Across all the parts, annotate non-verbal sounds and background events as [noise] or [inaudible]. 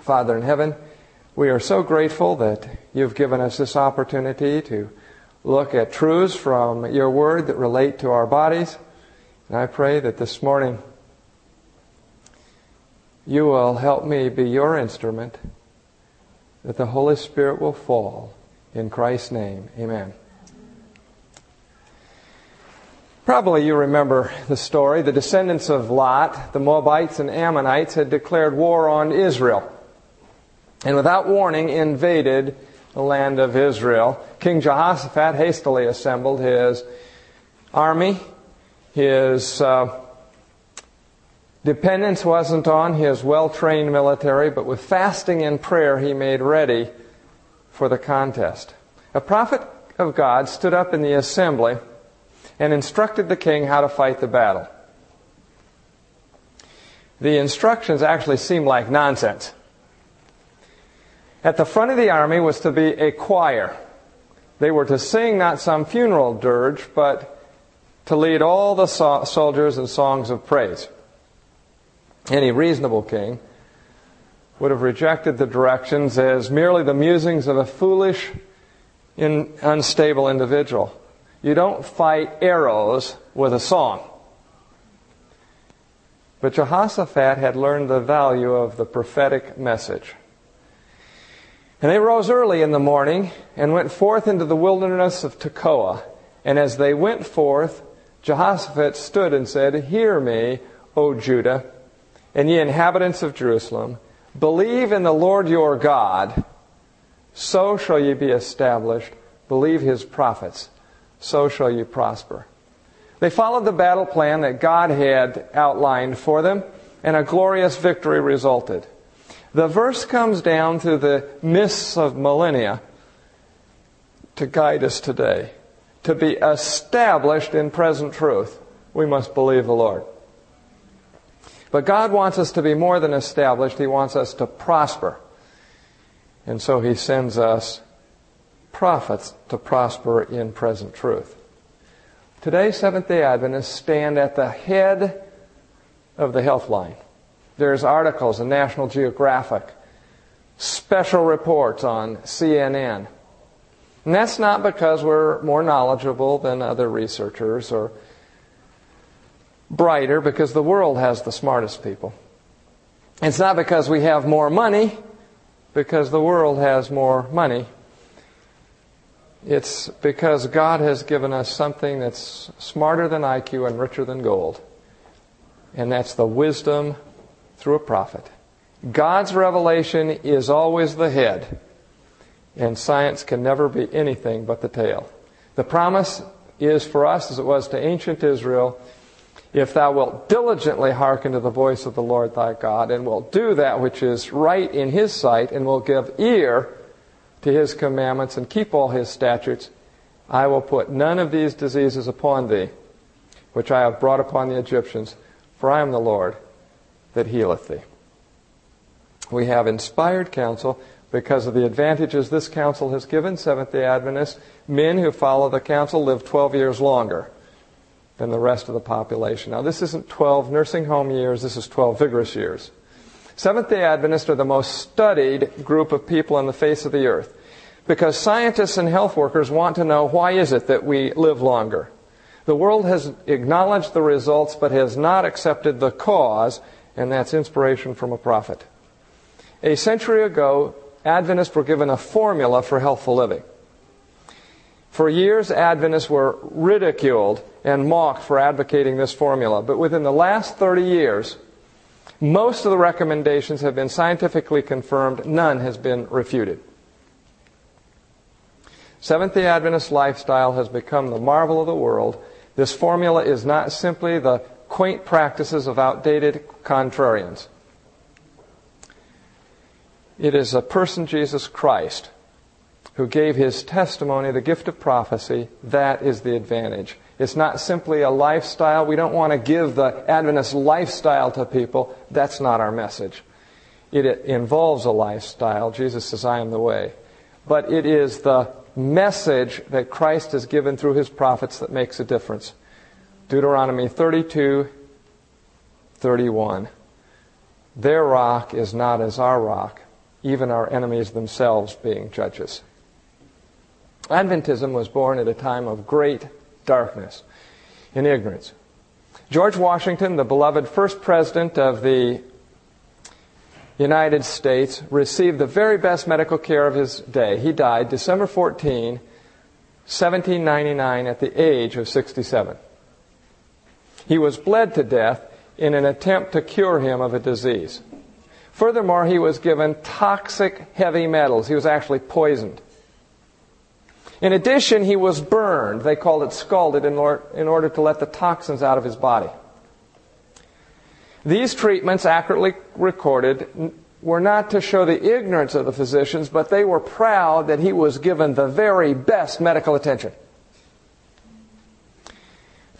Father in heaven, we are so grateful that you've given us this opportunity to look at truths from your word that relate to our bodies. And I pray that this morning you will help me be your instrument, that the Holy Spirit will fall. In Christ's name, amen. Probably you remember the story. The descendants of Lot, the Moabites and Ammonites, had declared war on Israel. And without warning, invaded the land of Israel. King Jehoshaphat hastily assembled his army. His uh, dependence wasn't on his well trained military, but with fasting and prayer, he made ready for the contest. A prophet of God stood up in the assembly and instructed the king how to fight the battle. The instructions actually seem like nonsense. At the front of the army was to be a choir. They were to sing not some funeral dirge, but to lead all the so- soldiers in songs of praise. Any reasonable king would have rejected the directions as merely the musings of a foolish, in, unstable individual. You don't fight arrows with a song. But Jehoshaphat had learned the value of the prophetic message. And they rose early in the morning and went forth into the wilderness of Tekoa. And as they went forth, Jehoshaphat stood and said, Hear me, O Judah, and ye inhabitants of Jerusalem. Believe in the Lord your God, so shall ye be established. Believe his prophets, so shall ye prosper. They followed the battle plan that God had outlined for them, and a glorious victory resulted. The verse comes down through the mists of millennia to guide us today. To be established in present truth, we must believe the Lord. But God wants us to be more than established, He wants us to prosper. And so He sends us prophets to prosper in present truth. Today, Seventh day Adventists stand at the head of the health line. There's articles in National Geographic, special reports on CNN. And that's not because we're more knowledgeable than other researchers or brighter, because the world has the smartest people. It's not because we have more money, because the world has more money. It's because God has given us something that's smarter than IQ and richer than gold. And that's the wisdom through a prophet. God's revelation is always the head, and science can never be anything but the tail. The promise is for us, as it was to ancient Israel, if thou wilt diligently hearken to the voice of the Lord thy God, and wilt do that which is right in his sight, and will give ear to his commandments, and keep all his statutes, I will put none of these diseases upon thee, which I have brought upon the Egyptians, for I am the Lord that healeth thee. We have inspired counsel because of the advantages this counsel has given Seventh day Adventists. Men who follow the counsel live 12 years longer than the rest of the population. Now, this isn't 12 nursing home years, this is 12 vigorous years. Seventh day Adventists are the most studied group of people on the face of the earth because scientists and health workers want to know why is it that we live longer. The world has acknowledged the results but has not accepted the cause and that's inspiration from a prophet. A century ago, Adventists were given a formula for healthful living. For years, Adventists were ridiculed and mocked for advocating this formula, but within the last 30 years, most of the recommendations have been scientifically confirmed, none has been refuted. Seventh day Adventist lifestyle has become the marvel of the world. This formula is not simply the quaint practices of outdated contrarians. It is a person, Jesus Christ, who gave his testimony, the gift of prophecy. That is the advantage. It's not simply a lifestyle. We don't want to give the Adventist lifestyle to people. That's not our message. It involves a lifestyle. Jesus says, I am the way. But it is the message that Christ has given through his prophets that makes a difference. Deuteronomy 32, 31. Their rock is not as our rock, even our enemies themselves being judges. Adventism was born at a time of great darkness and ignorance. George Washington, the beloved first president of the United States, received the very best medical care of his day. He died December 14, 1799, at the age of 67. He was bled to death in an attempt to cure him of a disease. Furthermore, he was given toxic heavy metals. He was actually poisoned. In addition, he was burned. They called it scalded in, or, in order to let the toxins out of his body. These treatments, accurately recorded, were not to show the ignorance of the physicians, but they were proud that he was given the very best medical attention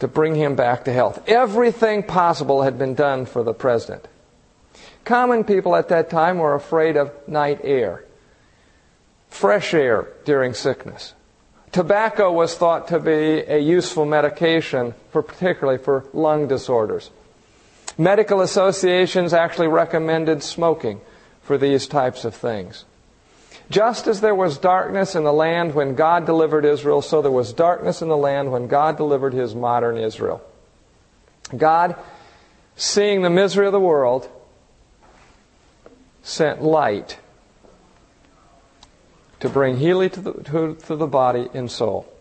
to bring him back to health. Everything possible had been done for the president. Common people at that time were afraid of night air, fresh air during sickness. Tobacco was thought to be a useful medication, for, particularly for lung disorders. Medical associations actually recommended smoking for these types of things. Just as there was darkness in the land when God delivered Israel, so there was darkness in the land when God delivered his modern Israel. God, seeing the misery of the world, sent light to bring healing to the, to, to the body and soul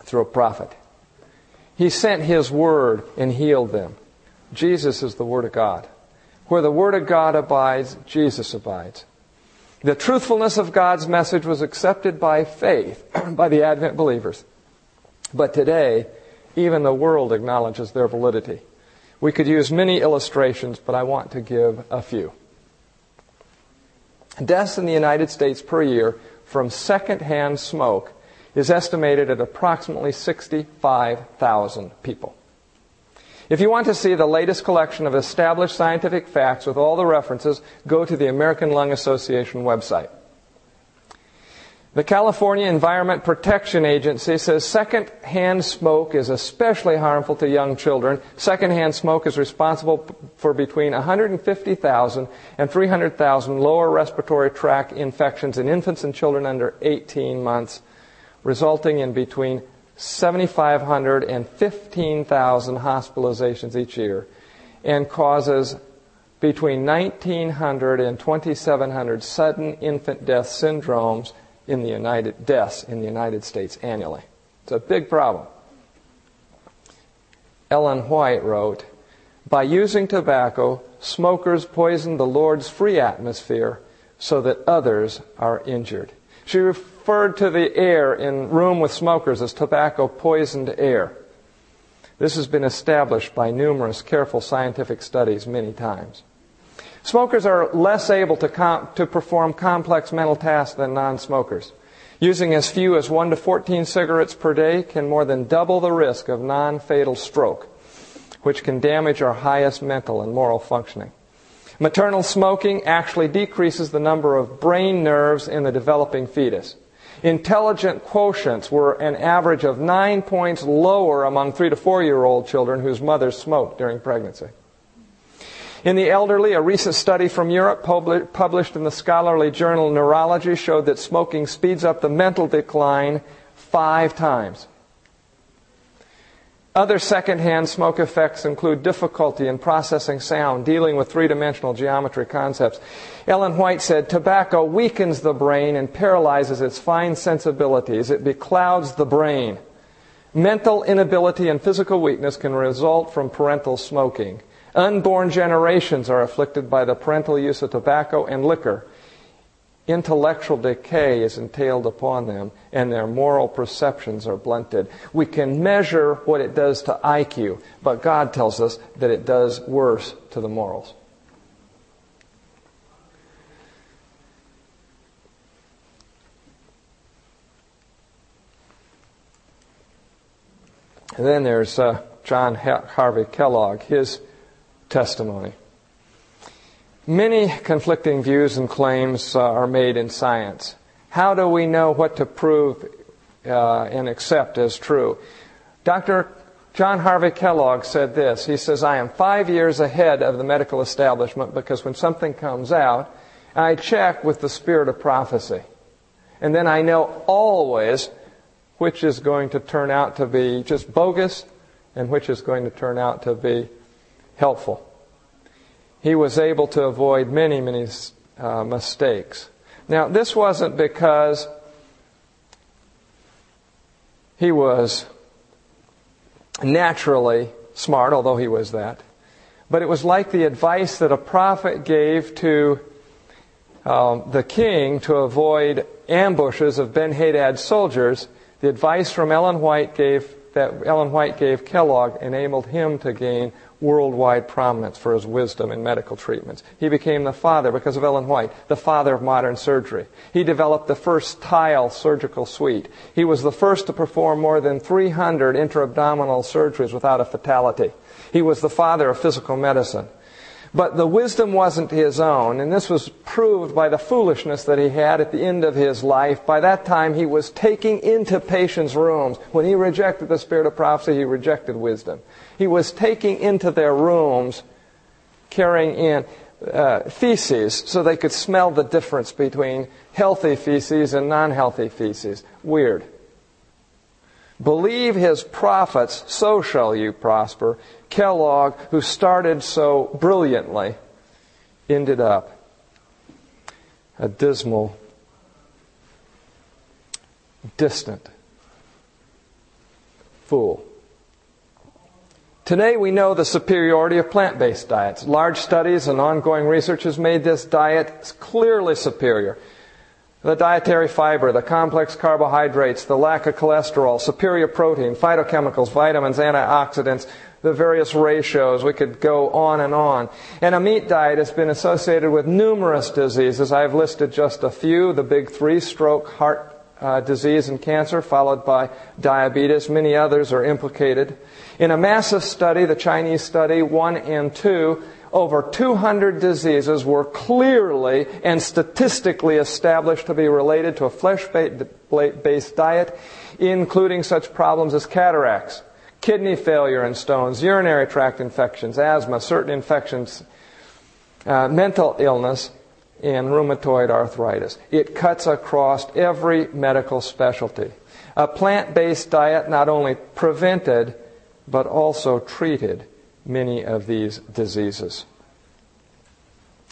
through a prophet. He sent His Word and healed them. Jesus is the Word of God. Where the Word of God abides, Jesus abides. The truthfulness of God's message was accepted by faith [clears throat] by the Advent believers. But today, even the world acknowledges their validity. We could use many illustrations, but I want to give a few. Deaths in the United States per year from secondhand smoke is estimated at approximately 65,000 people. If you want to see the latest collection of established scientific facts with all the references, go to the American Lung Association website. The California Environment Protection Agency says secondhand smoke is especially harmful to young children. Secondhand smoke is responsible for between 150,000 and 300,000 lower respiratory tract infections in infants and children under 18 months, resulting in between 7,500 and 15,000 hospitalizations each year, and causes between 1,900 and 2,700 sudden infant death syndromes in the United deaths in the United States annually. It's a big problem. Ellen White wrote, by using tobacco, smokers poison the Lord's free atmosphere so that others are injured. She referred to the air in room with smokers as tobacco poisoned air. This has been established by numerous careful scientific studies many times. Smokers are less able to, com- to perform complex mental tasks than non smokers. Using as few as 1 to 14 cigarettes per day can more than double the risk of non fatal stroke, which can damage our highest mental and moral functioning. Maternal smoking actually decreases the number of brain nerves in the developing fetus. Intelligent quotients were an average of nine points lower among three to four year old children whose mothers smoked during pregnancy. In the elderly, a recent study from Europe published in the scholarly journal Neurology showed that smoking speeds up the mental decline five times. Other secondhand smoke effects include difficulty in processing sound, dealing with three dimensional geometry concepts. Ellen White said tobacco weakens the brain and paralyzes its fine sensibilities. It beclouds the brain. Mental inability and physical weakness can result from parental smoking. Unborn generations are afflicted by the parental use of tobacco and liquor. Intellectual decay is entailed upon them, and their moral perceptions are blunted. We can measure what it does to IQ, but God tells us that it does worse to the morals. And then there's uh, John Harvey Kellogg. His testimony. Many conflicting views and claims uh, are made in science. How do we know what to prove uh, and accept as true? Dr. John Harvey Kellogg said this. He says, I am five years ahead of the medical establishment because when something comes out, I check with the spirit of prophecy. And then I know always which is going to turn out to be just bogus and which is going to turn out to be helpful. He was able to avoid many, many uh, mistakes. Now, this wasn't because he was naturally smart, although he was that. But it was like the advice that a prophet gave to um, the king to avoid ambushes of Ben Hadad's soldiers. The advice from Ellen White gave that Ellen White gave Kellogg enabled him to gain worldwide prominence for his wisdom in medical treatments. He became the father, because of Ellen White, the father of modern surgery. He developed the first tile surgical suite. He was the first to perform more than 300 intra-abdominal surgeries without a fatality. He was the father of physical medicine. But the wisdom wasn't his own, and this was proved by the foolishness that he had at the end of his life. By that time, he was taking into patients' rooms. When he rejected the spirit of prophecy, he rejected wisdom. He was taking into their rooms, carrying in uh, feces so they could smell the difference between healthy feces and non healthy feces. Weird. Believe his prophets, so shall you prosper. Kellogg, who started so brilliantly, ended up a dismal, distant fool. Today we know the superiority of plant-based diets. Large studies and ongoing research has made this diet clearly superior. The dietary fiber, the complex carbohydrates, the lack of cholesterol, superior protein, phytochemicals, vitamins, antioxidants, the various ratios. We could go on and on. And a meat diet has been associated with numerous diseases. I've listed just a few. The big three, stroke, heart uh, disease, and cancer, followed by diabetes. Many others are implicated. In a massive study, the Chinese study 1 and 2, over 200 diseases were clearly and statistically established to be related to a flesh-based diet, including such problems as cataracts, kidney failure and stones, urinary tract infections, asthma, certain infections, uh, mental illness, and rheumatoid arthritis. It cuts across every medical specialty. A plant-based diet not only prevented, but also treated many of these diseases.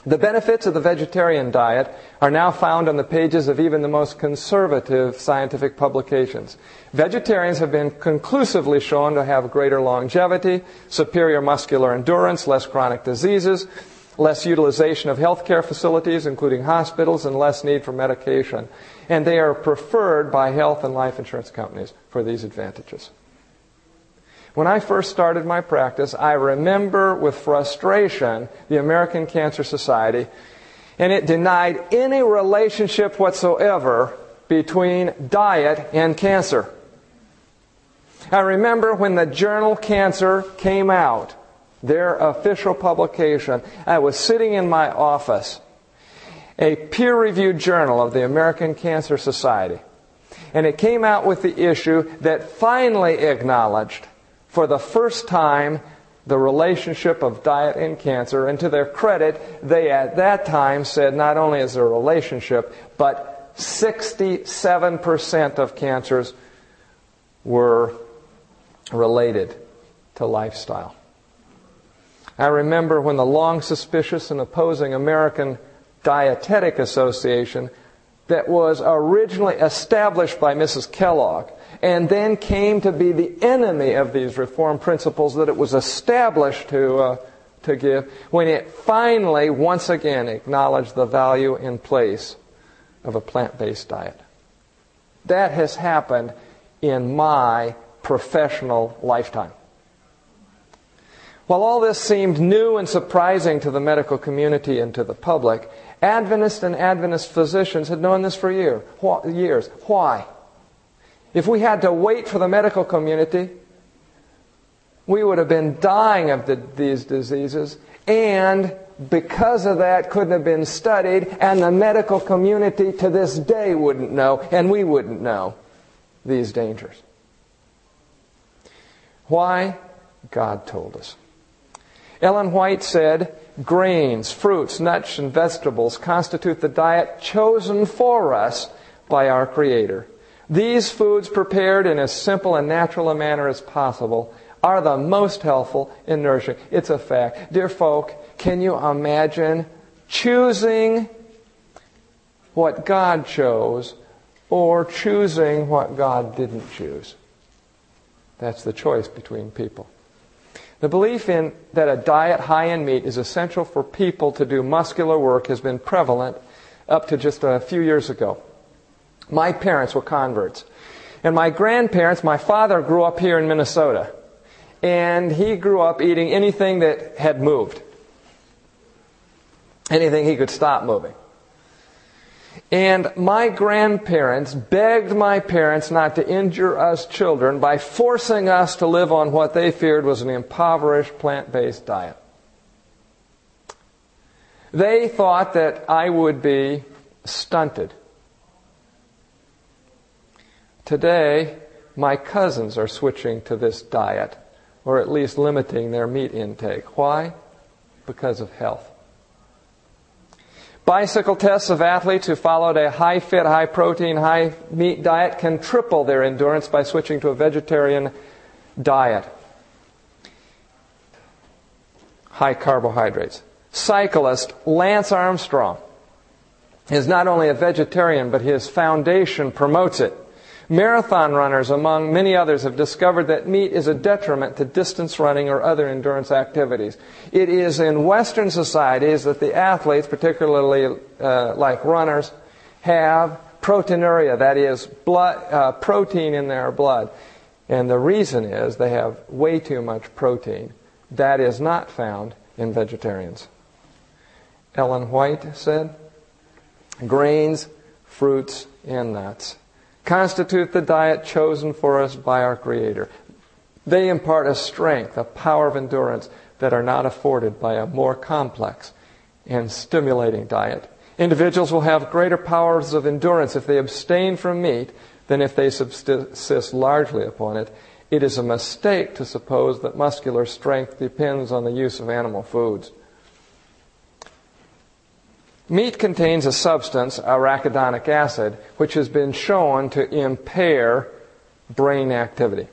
The benefits of the vegetarian diet are now found on the pages of even the most conservative scientific publications. Vegetarians have been conclusively shown to have greater longevity, superior muscular endurance, less chronic diseases, less utilization of healthcare facilities, including hospitals, and less need for medication. And they are preferred by health and life insurance companies for these advantages. When I first started my practice, I remember with frustration the American Cancer Society, and it denied any relationship whatsoever between diet and cancer. I remember when the journal Cancer came out, their official publication, I was sitting in my office, a peer reviewed journal of the American Cancer Society, and it came out with the issue that finally acknowledged for the first time the relationship of diet and cancer. And to their credit, they at that time said not only is there a relationship, but 67% of cancers were related to lifestyle. I remember when the long suspicious and opposing American Dietetic Association that was originally established by Mrs. Kellogg and then came to be the enemy of these reform principles that it was established to, uh, to give when it finally, once again, acknowledged the value in place of a plant based diet. That has happened in my professional lifetime. While all this seemed new and surprising to the medical community and to the public, Adventists and Adventist physicians had known this for year, years. Why? If we had to wait for the medical community, we would have been dying of the, these diseases, and because of that, couldn't have been studied, and the medical community to this day wouldn't know, and we wouldn't know these dangers. Why? God told us. Ellen White said, grains, fruits, nuts, and vegetables constitute the diet chosen for us by our Creator. These foods, prepared in as simple and natural a manner as possible, are the most helpful and nourishing. It's a fact. Dear folk, can you imagine choosing what God chose or choosing what God didn't choose? That's the choice between people. The belief in that a diet high in meat is essential for people to do muscular work has been prevalent up to just a few years ago. My parents were converts. And my grandparents, my father grew up here in Minnesota. And he grew up eating anything that had moved. Anything he could stop moving. And my grandparents begged my parents not to injure us children by forcing us to live on what they feared was an impoverished plant based diet. They thought that I would be stunted. Today, my cousins are switching to this diet, or at least limiting their meat intake. Why? Because of health. Bicycle tests of athletes who followed a high fit, high protein, high meat diet can triple their endurance by switching to a vegetarian diet. High carbohydrates. Cyclist Lance Armstrong is not only a vegetarian, but his foundation promotes it. Marathon runners, among many others, have discovered that meat is a detriment to distance running or other endurance activities. It is in Western societies that the athletes, particularly uh, like runners, have proteinuria, that is, blood, uh, protein in their blood. And the reason is they have way too much protein. That is not found in vegetarians. Ellen White said, grains, fruits, and nuts constitute the diet chosen for us by our Creator. They impart a strength, a power of endurance that are not afforded by a more complex and stimulating diet. Individuals will have greater powers of endurance if they abstain from meat than if they subsist largely upon it. It is a mistake to suppose that muscular strength depends on the use of animal foods. Meat contains a substance, arachidonic acid, which has been shown to impair brain activity.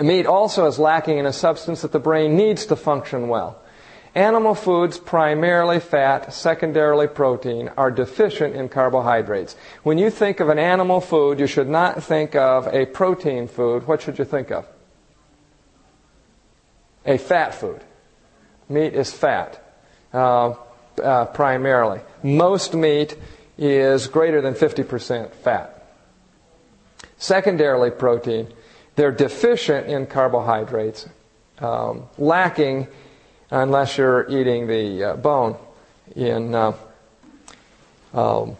Meat also is lacking in a substance that the brain needs to function well. Animal foods, primarily fat, secondarily protein, are deficient in carbohydrates. When you think of an animal food, you should not think of a protein food. What should you think of? A fat food. Meat is fat. Uh, uh, primarily. Most meat is greater than 50% fat. Secondarily, protein, they're deficient in carbohydrates, um, lacking, unless you're eating the uh, bone, in uh, um,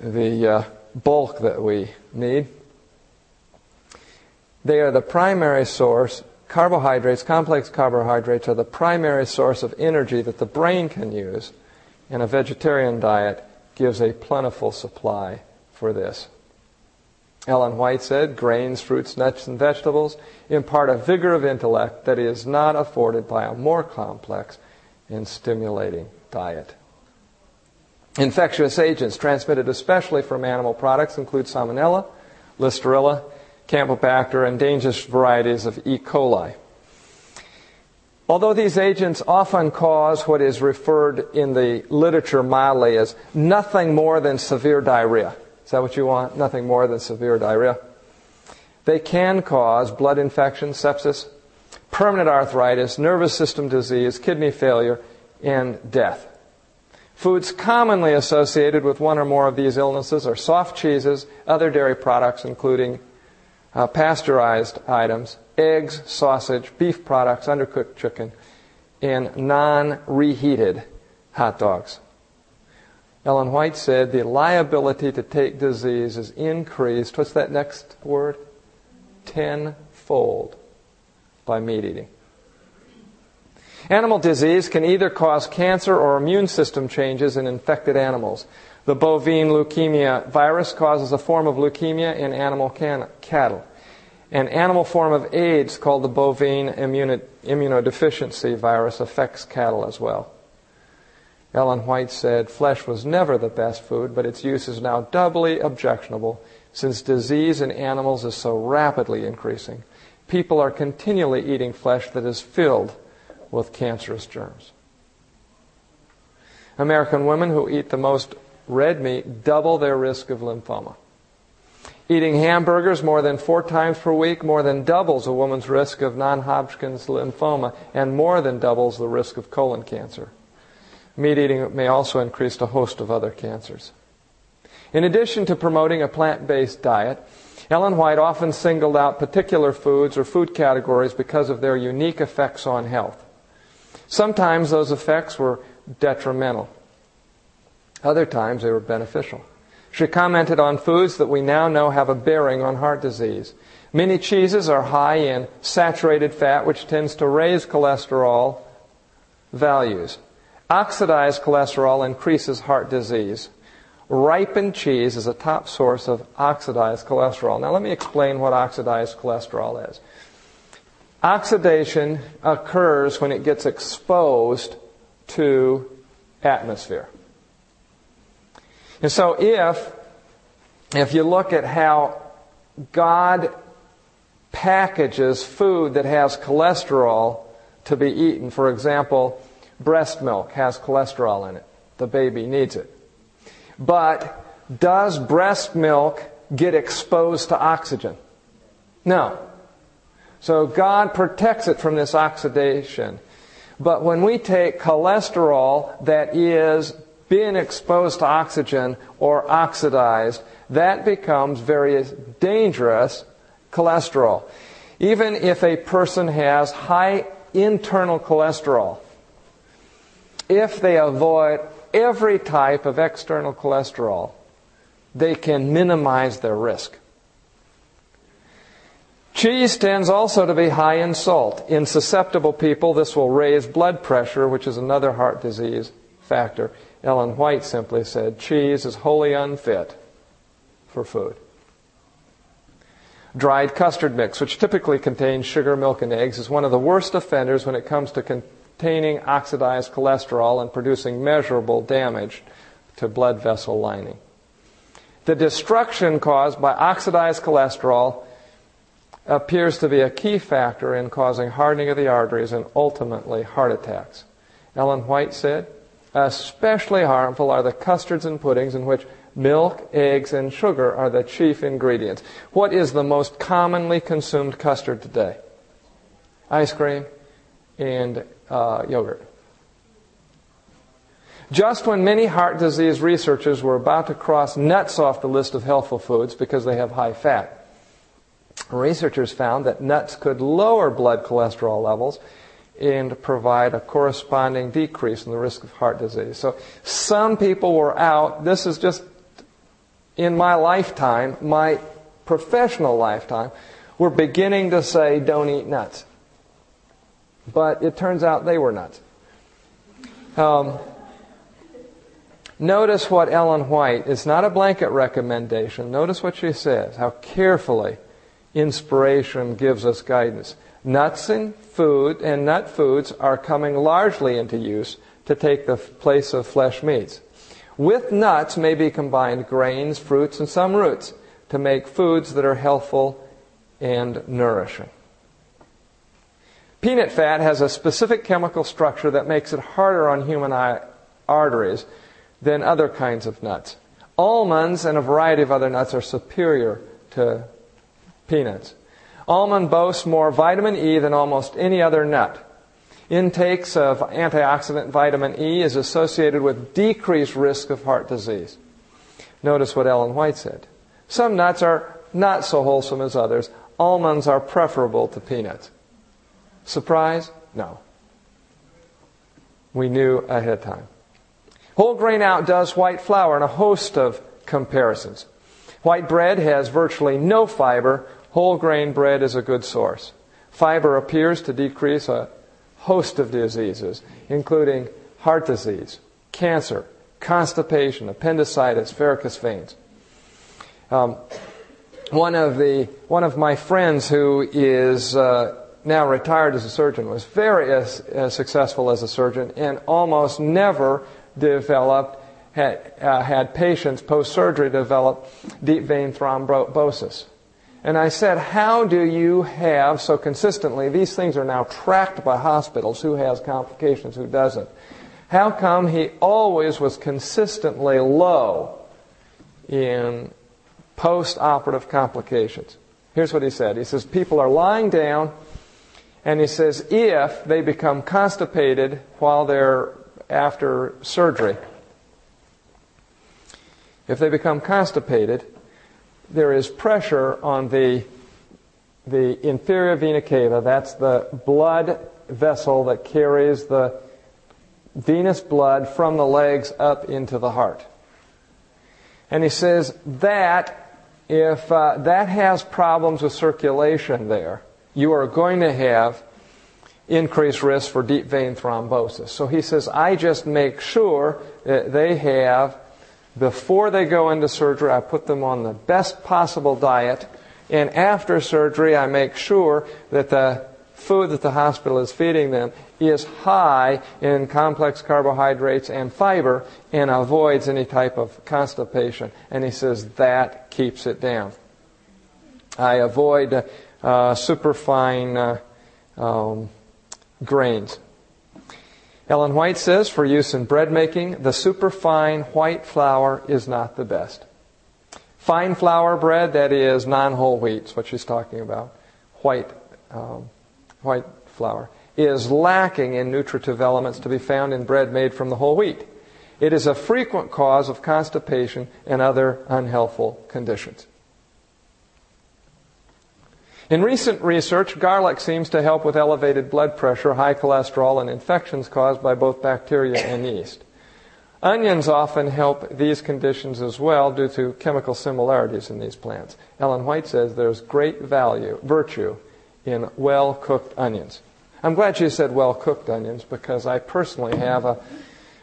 the uh, bulk that we need. They are the primary source carbohydrates, complex carbohydrates, are the primary source of energy that the brain can use, and a vegetarian diet gives a plentiful supply for this. Ellen White said, grains, fruits, nuts, and vegetables impart a vigor of intellect that is not afforded by a more complex and stimulating diet. Infectious agents transmitted especially from animal products include salmonella, listerella, Campylobacter, and dangerous varieties of E. coli. Although these agents often cause what is referred in the literature mildly as nothing more than severe diarrhea. Is that what you want? Nothing more than severe diarrhea. They can cause blood infection, sepsis, permanent arthritis, nervous system disease, kidney failure, and death. Foods commonly associated with one or more of these illnesses are soft cheeses, other dairy products, including uh, pasteurized items, eggs, sausage, beef products, undercooked chicken, and non reheated hot dogs. Ellen White said the liability to take disease is increased, what's that next word? Tenfold by meat eating. Animal disease can either cause cancer or immune system changes in infected animals. The bovine leukemia virus causes a form of leukemia in animal can- cattle. An animal form of AIDS called the bovine immunodeficiency virus affects cattle as well. Ellen White said, Flesh was never the best food, but its use is now doubly objectionable since disease in animals is so rapidly increasing. People are continually eating flesh that is filled with cancerous germs. American women who eat the most red meat double their risk of lymphoma. Eating hamburgers more than four times per week more than doubles a woman's risk of non Hodgkin's lymphoma and more than doubles the risk of colon cancer. Meat eating may also increase a host of other cancers. In addition to promoting a plant based diet, Ellen White often singled out particular foods or food categories because of their unique effects on health. Sometimes those effects were detrimental, other times they were beneficial. She commented on foods that we now know have a bearing on heart disease. Many cheeses are high in saturated fat, which tends to raise cholesterol values. Oxidized cholesterol increases heart disease. Ripened cheese is a top source of oxidized cholesterol. Now, let me explain what oxidized cholesterol is. Oxidation occurs when it gets exposed to atmosphere. And so if, if you look at how God packages food that has cholesterol to be eaten, for example, breast milk has cholesterol in it. The baby needs it. But does breast milk get exposed to oxygen? No. So God protects it from this oxidation. But when we take cholesterol that is being exposed to oxygen or oxidized, that becomes very dangerous cholesterol. Even if a person has high internal cholesterol, if they avoid every type of external cholesterol, they can minimize their risk. Cheese tends also to be high in salt. In susceptible people, this will raise blood pressure, which is another heart disease factor. Ellen White simply said, cheese is wholly unfit for food. Dried custard mix, which typically contains sugar, milk, and eggs, is one of the worst offenders when it comes to containing oxidized cholesterol and producing measurable damage to blood vessel lining. The destruction caused by oxidized cholesterol appears to be a key factor in causing hardening of the arteries and ultimately heart attacks. Ellen White said, especially harmful are the custards and puddings in which milk, eggs, and sugar are the chief ingredients. What is the most commonly consumed custard today? Ice cream and uh, yogurt. Just when many heart disease researchers were about to cross nuts off the list of healthful foods because they have high fat, researchers found that nuts could lower blood cholesterol levels and provide a corresponding decrease in the risk of heart disease. So some people were out, this is just in my lifetime, my professional lifetime, we're beginning to say don't eat nuts. But it turns out they were nuts. Um, notice what Ellen White, it's not a blanket recommendation. Notice what she says, how carefully inspiration gives us guidance. Nuts and food and nut foods are coming largely into use to take the place of flesh meats. With nuts may be combined grains, fruits, and some roots to make foods that are healthful and nourishing. Peanut fat has a specific chemical structure that makes it harder on human arteries than other kinds of nuts. Almonds and a variety of other nuts are superior to peanuts. Almond boasts more vitamin E than almost any other nut. Intakes of antioxidant vitamin E is associated with decreased risk of heart disease. Notice what Ellen White said. Some nuts are not so wholesome as others. Almonds are preferable to peanuts. Surprise? No. We knew ahead of time. Whole grain outdoes white flour in a host of comparisons. White bread has virtually no fiber. Whole grain bread is a good source. Fiber appears to decrease a host of diseases, including heart disease, cancer, constipation, appendicitis, varicose veins. Um, one of the one of my friends who is uh, now retired as a surgeon was very as, as successful as a surgeon and almost never developed had, uh, had patients post surgery develop deep vein thrombosis. And I said, How do you have so consistently? These things are now tracked by hospitals who has complications, who doesn't. How come he always was consistently low in post operative complications? Here's what he said He says, People are lying down, and he says, if they become constipated while they're after surgery, if they become constipated, there is pressure on the, the inferior vena cava. That's the blood vessel that carries the venous blood from the legs up into the heart. And he says that if uh, that has problems with circulation there, you are going to have increased risk for deep vein thrombosis. So he says, I just make sure that they have before they go into surgery, I put them on the best possible diet. And after surgery, I make sure that the food that the hospital is feeding them is high in complex carbohydrates and fiber and avoids any type of constipation. And he says that keeps it down. I avoid uh, superfine uh, um, grains. Ellen White says for use in bread making, the superfine white flour is not the best. Fine flour bread, that is non whole wheat, is what she's talking about, white, um, white flour, is lacking in nutritive elements to be found in bread made from the whole wheat. It is a frequent cause of constipation and other unhealthful conditions. In recent research, garlic seems to help with elevated blood pressure, high cholesterol, and infections caused by both bacteria and yeast. Onions often help these conditions as well due to chemical similarities in these plants. Ellen White says there's great value, virtue, in well cooked onions. I'm glad she said well cooked onions because I personally have a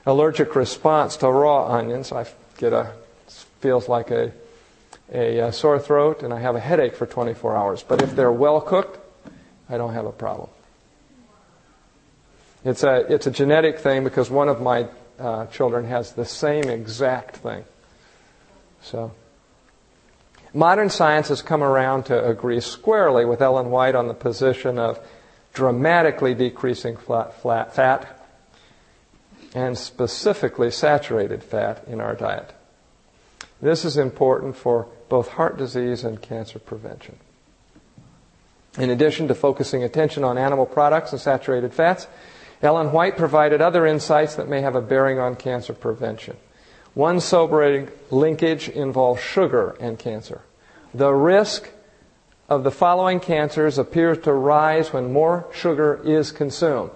allergic response to raw onions. I get a feels like a a uh, sore throat and I have a headache for 24 hours. But if they're well cooked, I don't have a problem. It's a, it's a genetic thing because one of my uh, children has the same exact thing. So, modern science has come around to agree squarely with Ellen White on the position of dramatically decreasing flat, flat fat and specifically saturated fat in our diet. This is important for both heart disease and cancer prevention. In addition to focusing attention on animal products and saturated fats, Ellen White provided other insights that may have a bearing on cancer prevention. One sobering linkage involves sugar and cancer. The risk of the following cancers appears to rise when more sugar is consumed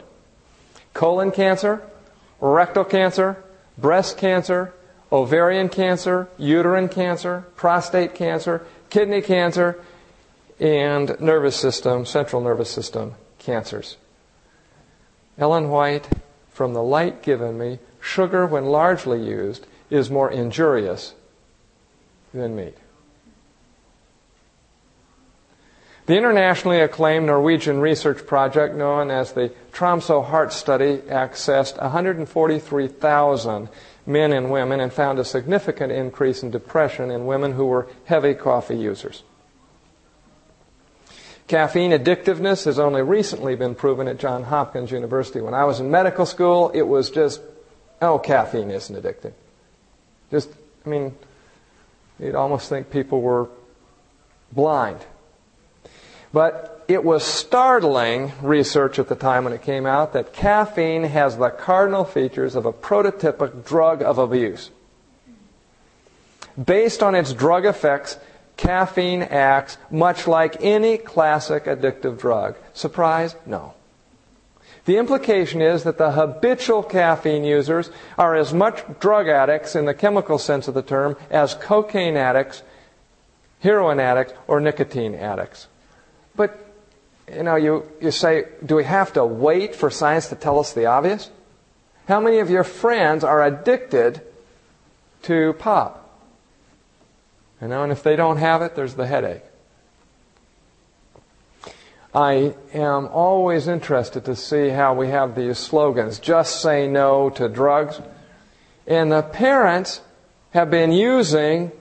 colon cancer, rectal cancer, breast cancer, ovarian cancer, uterine cancer, prostate cancer, kidney cancer, and nervous system, central nervous system cancers. Ellen White, from the light given me, sugar, when largely used, is more injurious than meat. The internationally acclaimed Norwegian research project known as the Tromsø Heart Study accessed 143,000 men and women and found a significant increase in depression in women who were heavy coffee users. Caffeine addictiveness has only recently been proven at Johns Hopkins University. When I was in medical school, it was just, oh, caffeine isn't addictive. Just, I mean, you'd almost think people were blind. But it was startling research at the time when it came out that caffeine has the cardinal features of a prototypic drug of abuse. Based on its drug effects, caffeine acts much like any classic addictive drug. Surprise? No. The implication is that the habitual caffeine users are as much drug addicts in the chemical sense of the term as cocaine addicts, heroin addicts, or nicotine addicts. But you know, you, you say, do we have to wait for science to tell us the obvious? How many of your friends are addicted to pop? You know, and if they don't have it, there's the headache. I am always interested to see how we have these slogans just say no to drugs. And the parents have been using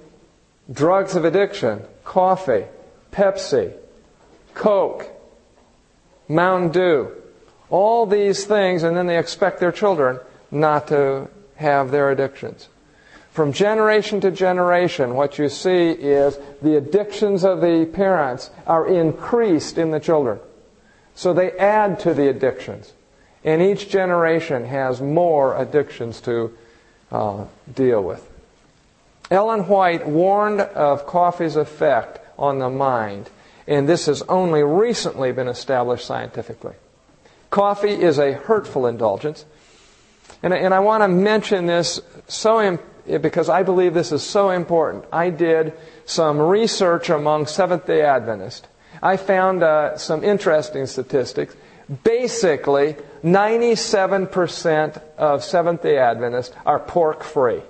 drugs of addiction, coffee, Pepsi, Coke, Mountain Dew, all these things, and then they expect their children not to have their addictions. From generation to generation, what you see is the addictions of the parents are increased in the children. So they add to the addictions. And each generation has more addictions to uh, deal with. Ellen White warned of coffee's effect on the mind, and this has only recently been established scientifically. Coffee is a hurtful indulgence. And, and I want to mention this so because I believe this is so important. I did some research among Seventh day Adventists. I found uh, some interesting statistics. Basically, 97% of Seventh day Adventists are pork free.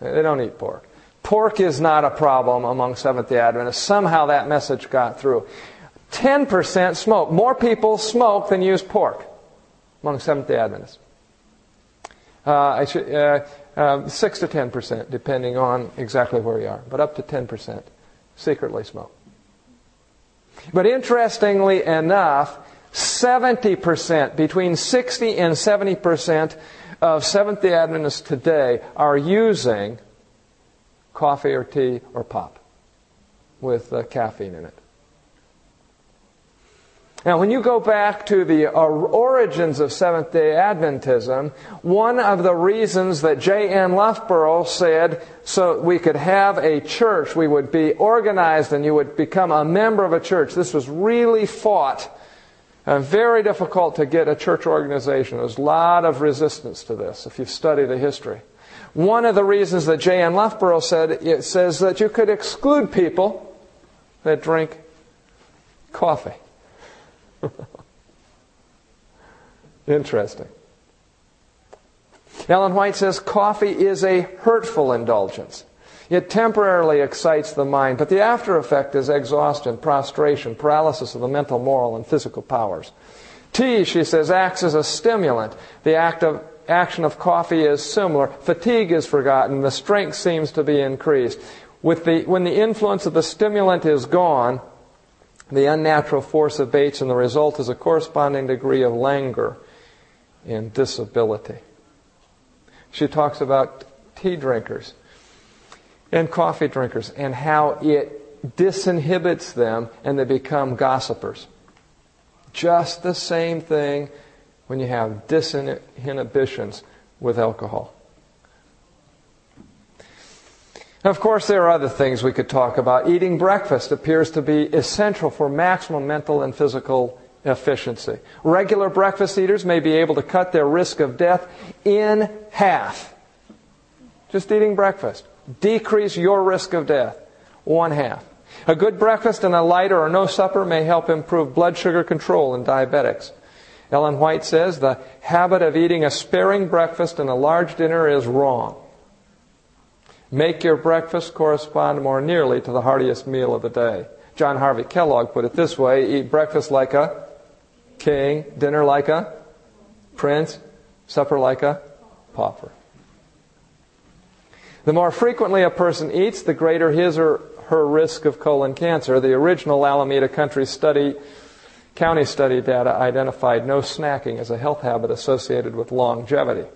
They don't eat pork. Pork is not a problem among Seventh day Adventists. Somehow that message got through. 10% smoke. More people smoke than use pork among Seventh day Adventists. Uh, should, uh, uh, 6 to 10%, depending on exactly where you are, but up to 10% secretly smoke. But interestingly enough, 70%, between 60 and 70% of Seventh day Adventists today are using coffee or tea or pop with uh, caffeine in it. Now, when you go back to the origins of Seventh day Adventism, one of the reasons that J.N. Loughborough said so we could have a church, we would be organized and you would become a member of a church, this was really fought. And very difficult to get a church organization. There's a lot of resistance to this if you study the history. One of the reasons that J.N. Loughborough said it says that you could exclude people that drink coffee. [laughs] Interesting. Ellen White says coffee is a hurtful indulgence. It temporarily excites the mind, but the after effect is exhaustion, prostration, paralysis of the mental, moral, and physical powers. Tea, she says, acts as a stimulant. The act of, action of coffee is similar. Fatigue is forgotten. The strength seems to be increased. With the, when the influence of the stimulant is gone, the unnatural force abates, and the result is a corresponding degree of languor and disability. She talks about tea drinkers and coffee drinkers and how it disinhibits them and they become gossipers. Just the same thing when you have disinhibitions with alcohol. Of course, there are other things we could talk about. Eating breakfast appears to be essential for maximum mental and physical efficiency. Regular breakfast eaters may be able to cut their risk of death in half. Just eating breakfast. Decrease your risk of death. One half. A good breakfast and a lighter or no supper may help improve blood sugar control in diabetics. Ellen White says the habit of eating a sparing breakfast and a large dinner is wrong. Make your breakfast correspond more nearly to the heartiest meal of the day. John Harvey Kellogg put it this way eat breakfast like a king, dinner like a prince, supper like a pauper. The more frequently a person eats, the greater his or her risk of colon cancer. The original Alameda Country study, county study data identified no snacking as a health habit associated with longevity.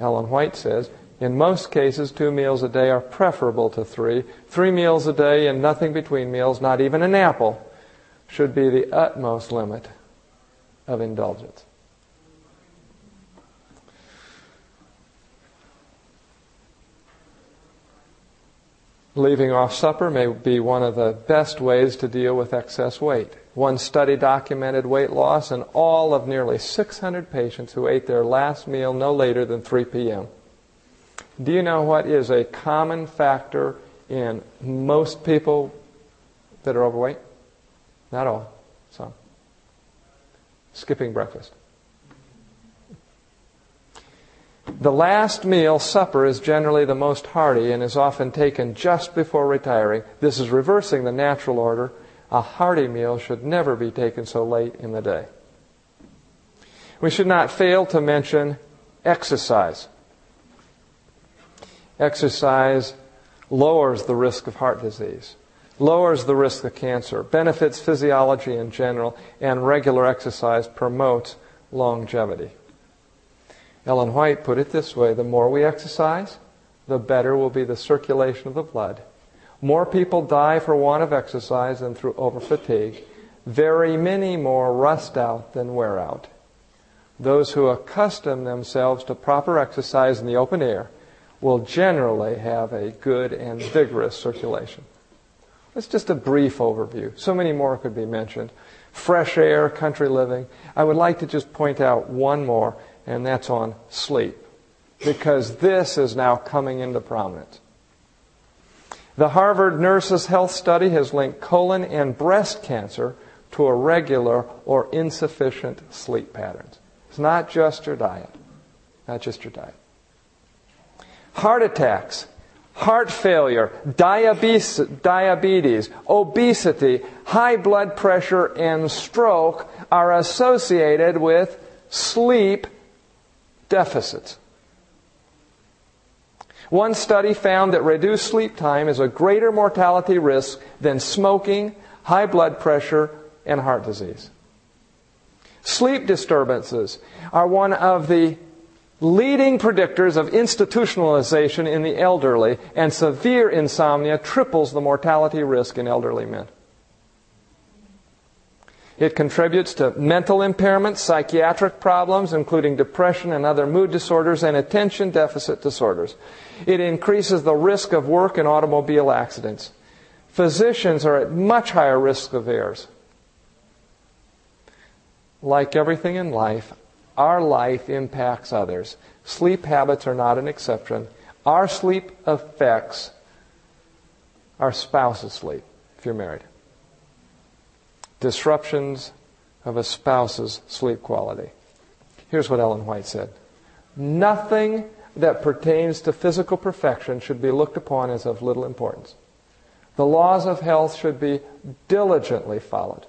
Ellen White says, in most cases, two meals a day are preferable to three. Three meals a day and nothing between meals, not even an apple, should be the utmost limit of indulgence. Leaving off supper may be one of the best ways to deal with excess weight. One study documented weight loss in all of nearly 600 patients who ate their last meal no later than 3 p.m. Do you know what is a common factor in most people that are overweight? Not all, some. Skipping breakfast. The last meal, supper, is generally the most hearty and is often taken just before retiring. This is reversing the natural order. A hearty meal should never be taken so late in the day. We should not fail to mention exercise. Exercise lowers the risk of heart disease, lowers the risk of cancer, benefits physiology in general, and regular exercise promotes longevity. Ellen White put it this way the more we exercise, the better will be the circulation of the blood. More people die for want of exercise than through over fatigue. Very many more rust out than wear out. Those who accustom themselves to proper exercise in the open air will generally have a good and vigorous circulation. That's just a brief overview. So many more could be mentioned. Fresh air, country living. I would like to just point out one more, and that's on sleep, because this is now coming into prominence. The Harvard Nurses Health Study has linked colon and breast cancer to irregular or insufficient sleep patterns. It's not just your diet. Not just your diet. Heart attacks, heart failure, diabetes, diabetes, obesity, high blood pressure, and stroke are associated with sleep deficits. One study found that reduced sleep time is a greater mortality risk than smoking, high blood pressure, and heart disease. Sleep disturbances are one of the leading predictors of institutionalization in the elderly, and severe insomnia triples the mortality risk in elderly men. It contributes to mental impairment, psychiatric problems, including depression and other mood disorders, and attention deficit disorders. It increases the risk of work and automobile accidents. Physicians are at much higher risk of errors. Like everything in life, our life impacts others. Sleep habits are not an exception. Our sleep affects our spouse's sleep, if you're married. Disruptions of a spouse's sleep quality. Here's what Ellen White said Nothing that pertains to physical perfection should be looked upon as of little importance. The laws of health should be diligently followed.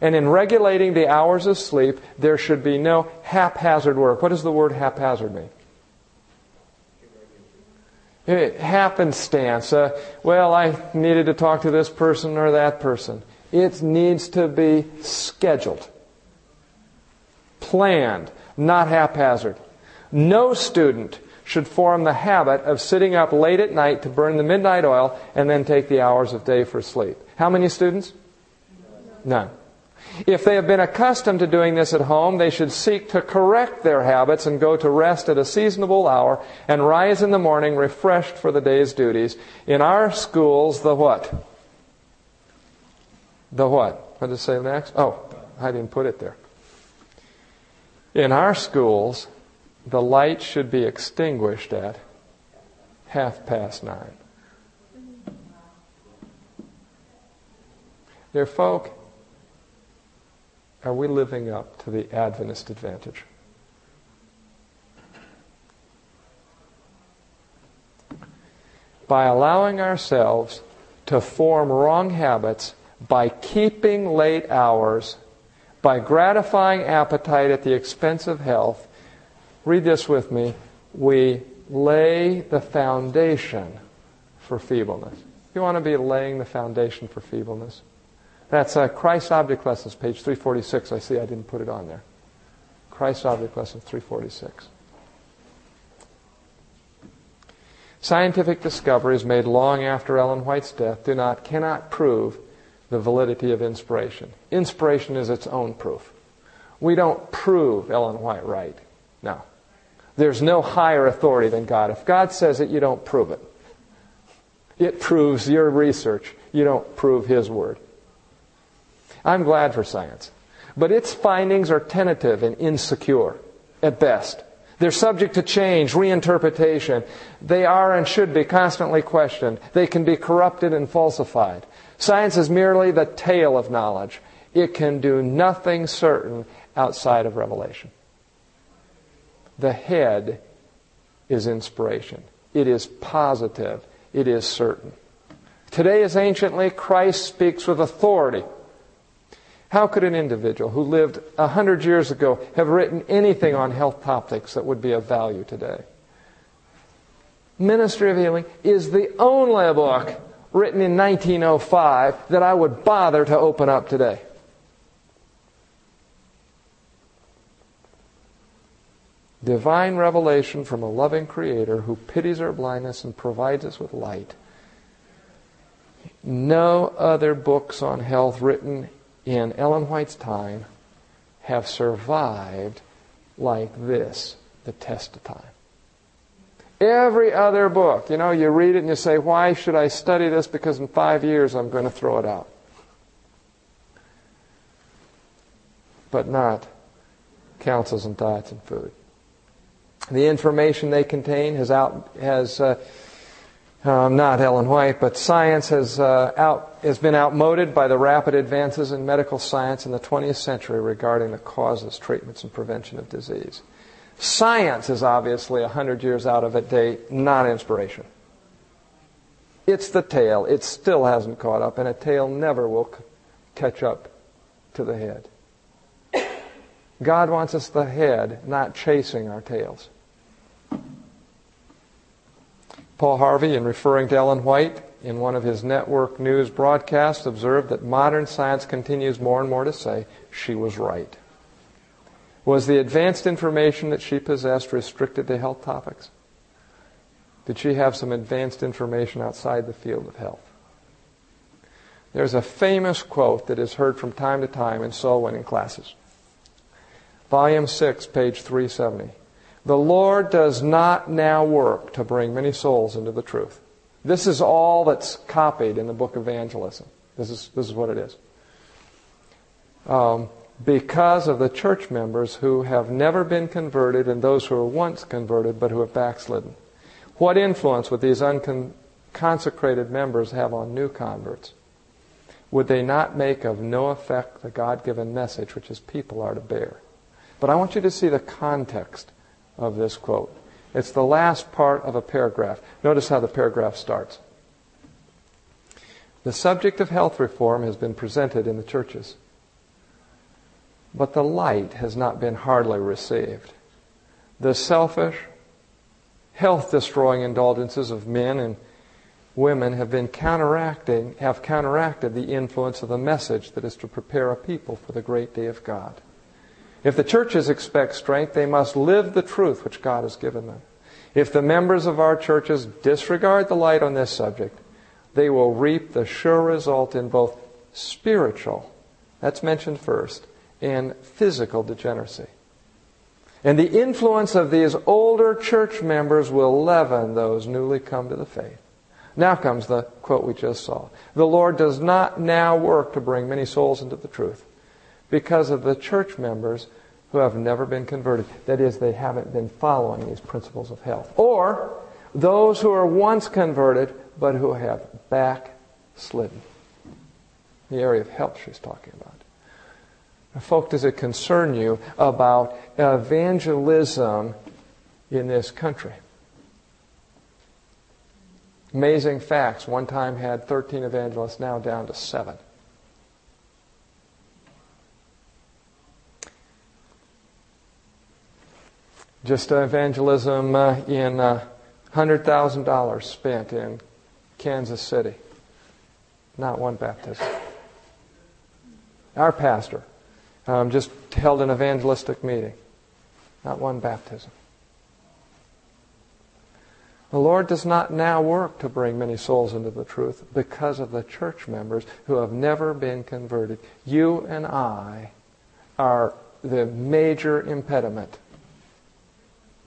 And in regulating the hours of sleep, there should be no haphazard work. What does the word haphazard mean? It happenstance. Uh, well, I needed to talk to this person or that person. It needs to be scheduled, planned, not haphazard. No student should form the habit of sitting up late at night to burn the midnight oil and then take the hours of day for sleep. How many students? None. If they have been accustomed to doing this at home, they should seek to correct their habits and go to rest at a seasonable hour and rise in the morning refreshed for the day's duties. In our schools, the what? The what? What did it say next? Oh, I didn't put it there. In our schools, the light should be extinguished at half past nine. Dear folk, are we living up to the Adventist advantage? By allowing ourselves to form wrong habits, by keeping late hours, by gratifying appetite at the expense of health, read this with me, we lay the foundation for feebleness. You want to be laying the foundation for feebleness? That's uh, Christ Object Lessons, page 346. I see I didn't put it on there. Christ Object Lessons, 346. Scientific discoveries made long after Ellen White's death do not, cannot prove the validity of inspiration. Inspiration is its own proof. We don't prove Ellen White right. No. There's no higher authority than God. If God says it, you don't prove it. It proves your research. You don't prove His word. I'm glad for science. But its findings are tentative and insecure at best. They're subject to change, reinterpretation. They are and should be constantly questioned. They can be corrupted and falsified. Science is merely the tail of knowledge. It can do nothing certain outside of revelation. The head is inspiration. It is positive. It is certain. Today, as anciently, Christ speaks with authority. How could an individual who lived a hundred years ago have written anything on health topics that would be of value today? Ministry of Healing is the only book written in 1905 that I would bother to open up today. Divine revelation from a loving Creator who pities our blindness and provides us with light. No other books on health written in Ellen White's time have survived like this, the test of time. Every other book, you know, you read it and you say, why should I study this? Because in five years I'm going to throw it out. But not counsels and diets and food. The information they contain has out has uh, um, not Ellen White, but science has uh, out has been outmoded by the rapid advances in medical science in the 20th century regarding the causes, treatments, and prevention of disease. Science is obviously 100 years out of date, not inspiration. It's the tail. It still hasn't caught up, and a tail never will c- catch up to the head. God wants us the head, not chasing our tails. Paul Harvey, in referring to Ellen White in one of his network news broadcasts, observed that modern science continues more and more to say she was right. Was the advanced information that she possessed restricted to health topics? Did she have some advanced information outside the field of health? There's a famous quote that is heard from time to time in soul winning classes. Volume 6, page 370. The Lord does not now work to bring many souls into the truth. This is all that's copied in the book of evangelism. This is, this is what it is. Um, because of the church members who have never been converted and those who were once converted but who have backslidden. What influence would these unconsecrated members have on new converts? Would they not make of no effect the God given message which his people are to bear? But I want you to see the context of this quote. It's the last part of a paragraph. Notice how the paragraph starts. The subject of health reform has been presented in the churches, but the light has not been hardly received. The selfish, health destroying indulgences of men and women have been counteracting, have counteracted the influence of the message that is to prepare a people for the great day of God. If the churches expect strength, they must live the truth which God has given them. If the members of our churches disregard the light on this subject, they will reap the sure result in both spiritual, that's mentioned first, and physical degeneracy. And the influence of these older church members will leaven those newly come to the faith. Now comes the quote we just saw. The Lord does not now work to bring many souls into the truth because of the church members who have never been converted. That is, they haven't been following these principles of health. Or those who are once converted but who have backslidden. The area of health she's talking about. Folk, does it concern you about evangelism in this country? Amazing facts. One time had 13 evangelists, now down to seven. Just evangelism uh, in uh, $100,000 spent in Kansas City. Not one baptism. Our pastor um, just held an evangelistic meeting. Not one baptism. The Lord does not now work to bring many souls into the truth because of the church members who have never been converted. You and I are the major impediment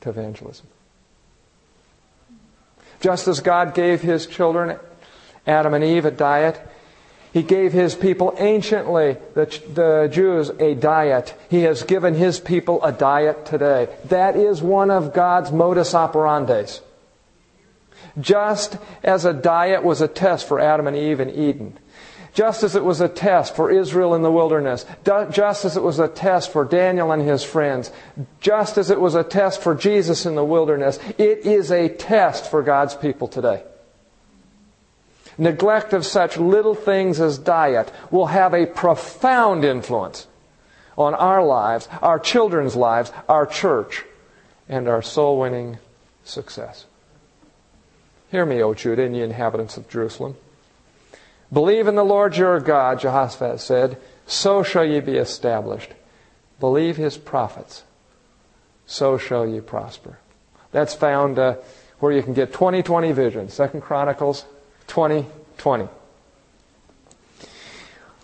to evangelism. Just as God gave his children, Adam and Eve, a diet, he gave his people anciently, the, the Jews, a diet. He has given his people a diet today. That is one of God's modus operandis. Just as a diet was a test for Adam and Eve in Eden, Just as it was a test for Israel in the wilderness, just as it was a test for Daniel and his friends, just as it was a test for Jesus in the wilderness, it is a test for God's people today. Neglect of such little things as diet will have a profound influence on our lives, our children's lives, our church, and our soul winning success. Hear me, O Judah and ye inhabitants of Jerusalem. Believe in the Lord your God, Jehoshaphat said, so shall ye be established. Believe his prophets, so shall ye prosper. That's found uh, where you can get 2020 vision, Second Chronicles 2020.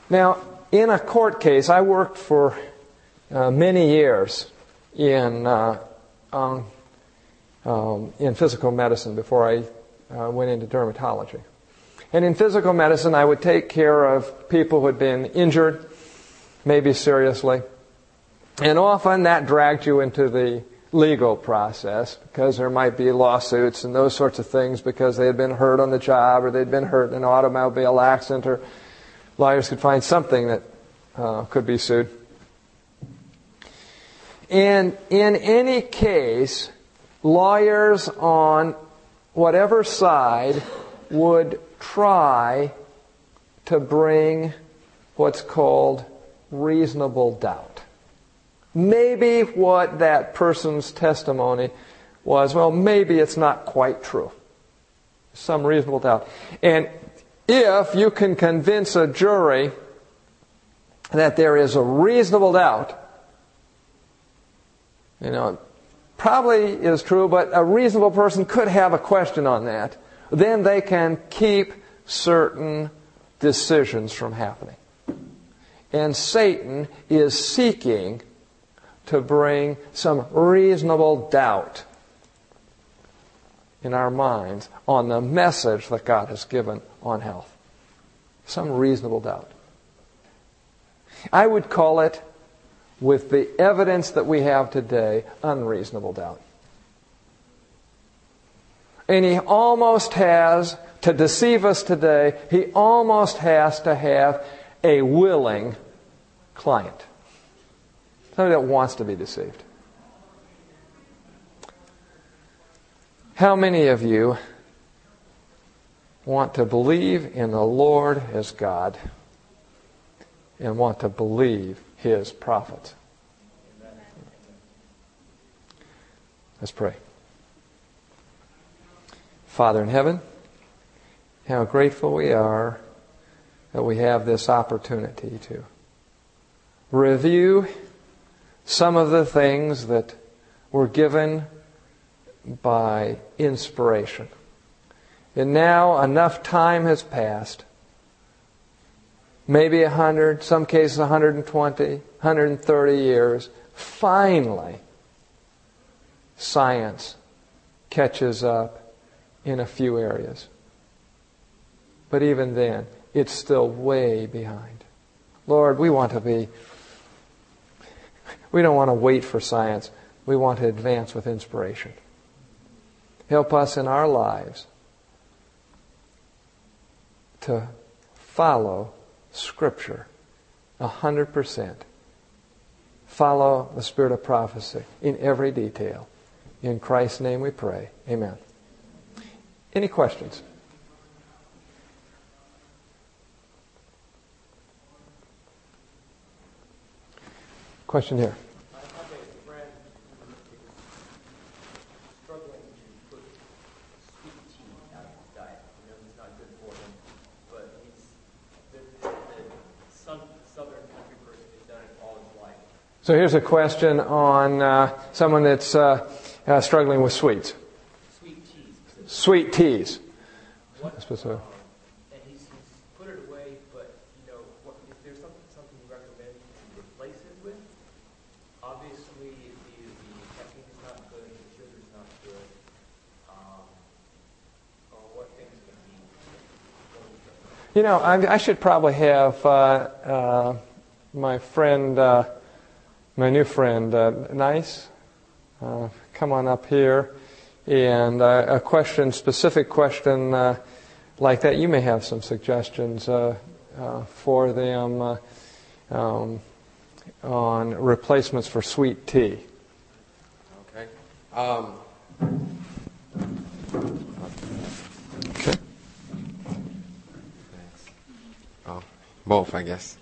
Now, in a court case, I worked for uh, many years in uh, um, um, in physical medicine before I uh, went into dermatology. And in physical medicine, I would take care of people who had been injured, maybe seriously. And often that dragged you into the legal process because there might be lawsuits and those sorts of things because they had been hurt on the job or they'd been hurt in an automobile accident or lawyers could find something that uh, could be sued. And in any case, lawyers on whatever side would try to bring what's called reasonable doubt. Maybe what that person's testimony was, well, maybe it's not quite true. Some reasonable doubt. And if you can convince a jury that there is a reasonable doubt, you know, probably is true, but a reasonable person could have a question on that then they can keep certain decisions from happening. And Satan is seeking to bring some reasonable doubt in our minds on the message that God has given on health. Some reasonable doubt. I would call it, with the evidence that we have today, unreasonable doubt. And he almost has, to deceive us today, he almost has to have a willing client. Somebody that wants to be deceived. How many of you want to believe in the Lord as God and want to believe his prophets? Let's pray. Father in heaven, how grateful we are that we have this opportunity to review some of the things that were given by inspiration. And now enough time has passed. Maybe a hundred, some cases 120, 130 years. Finally, science catches up in a few areas. But even then, it's still way behind. Lord, we want to be, we don't want to wait for science. We want to advance with inspiration. Help us in our lives to follow Scripture a hundred percent. Follow the spirit of prophecy in every detail. In Christ's name we pray. Amen. Any questions? Question here. So here's a question on uh, someone that's uh, uh, struggling with sweets sweet teas. What, uh, and he's, he's, put it away, but you know, what, if there's something, something you recommend to replace it with, obviously the, the caffeine is not good, the sugar is not good. Um, or what things can be. You know, I, I should probably have uh, uh, my friend, uh, my new friend, uh, Nice, uh, come on up here. And uh, a question, specific question like that, you may have some suggestions for them um, on replacements for sweet tea. Okay. Um, Okay. oh, both, I guess.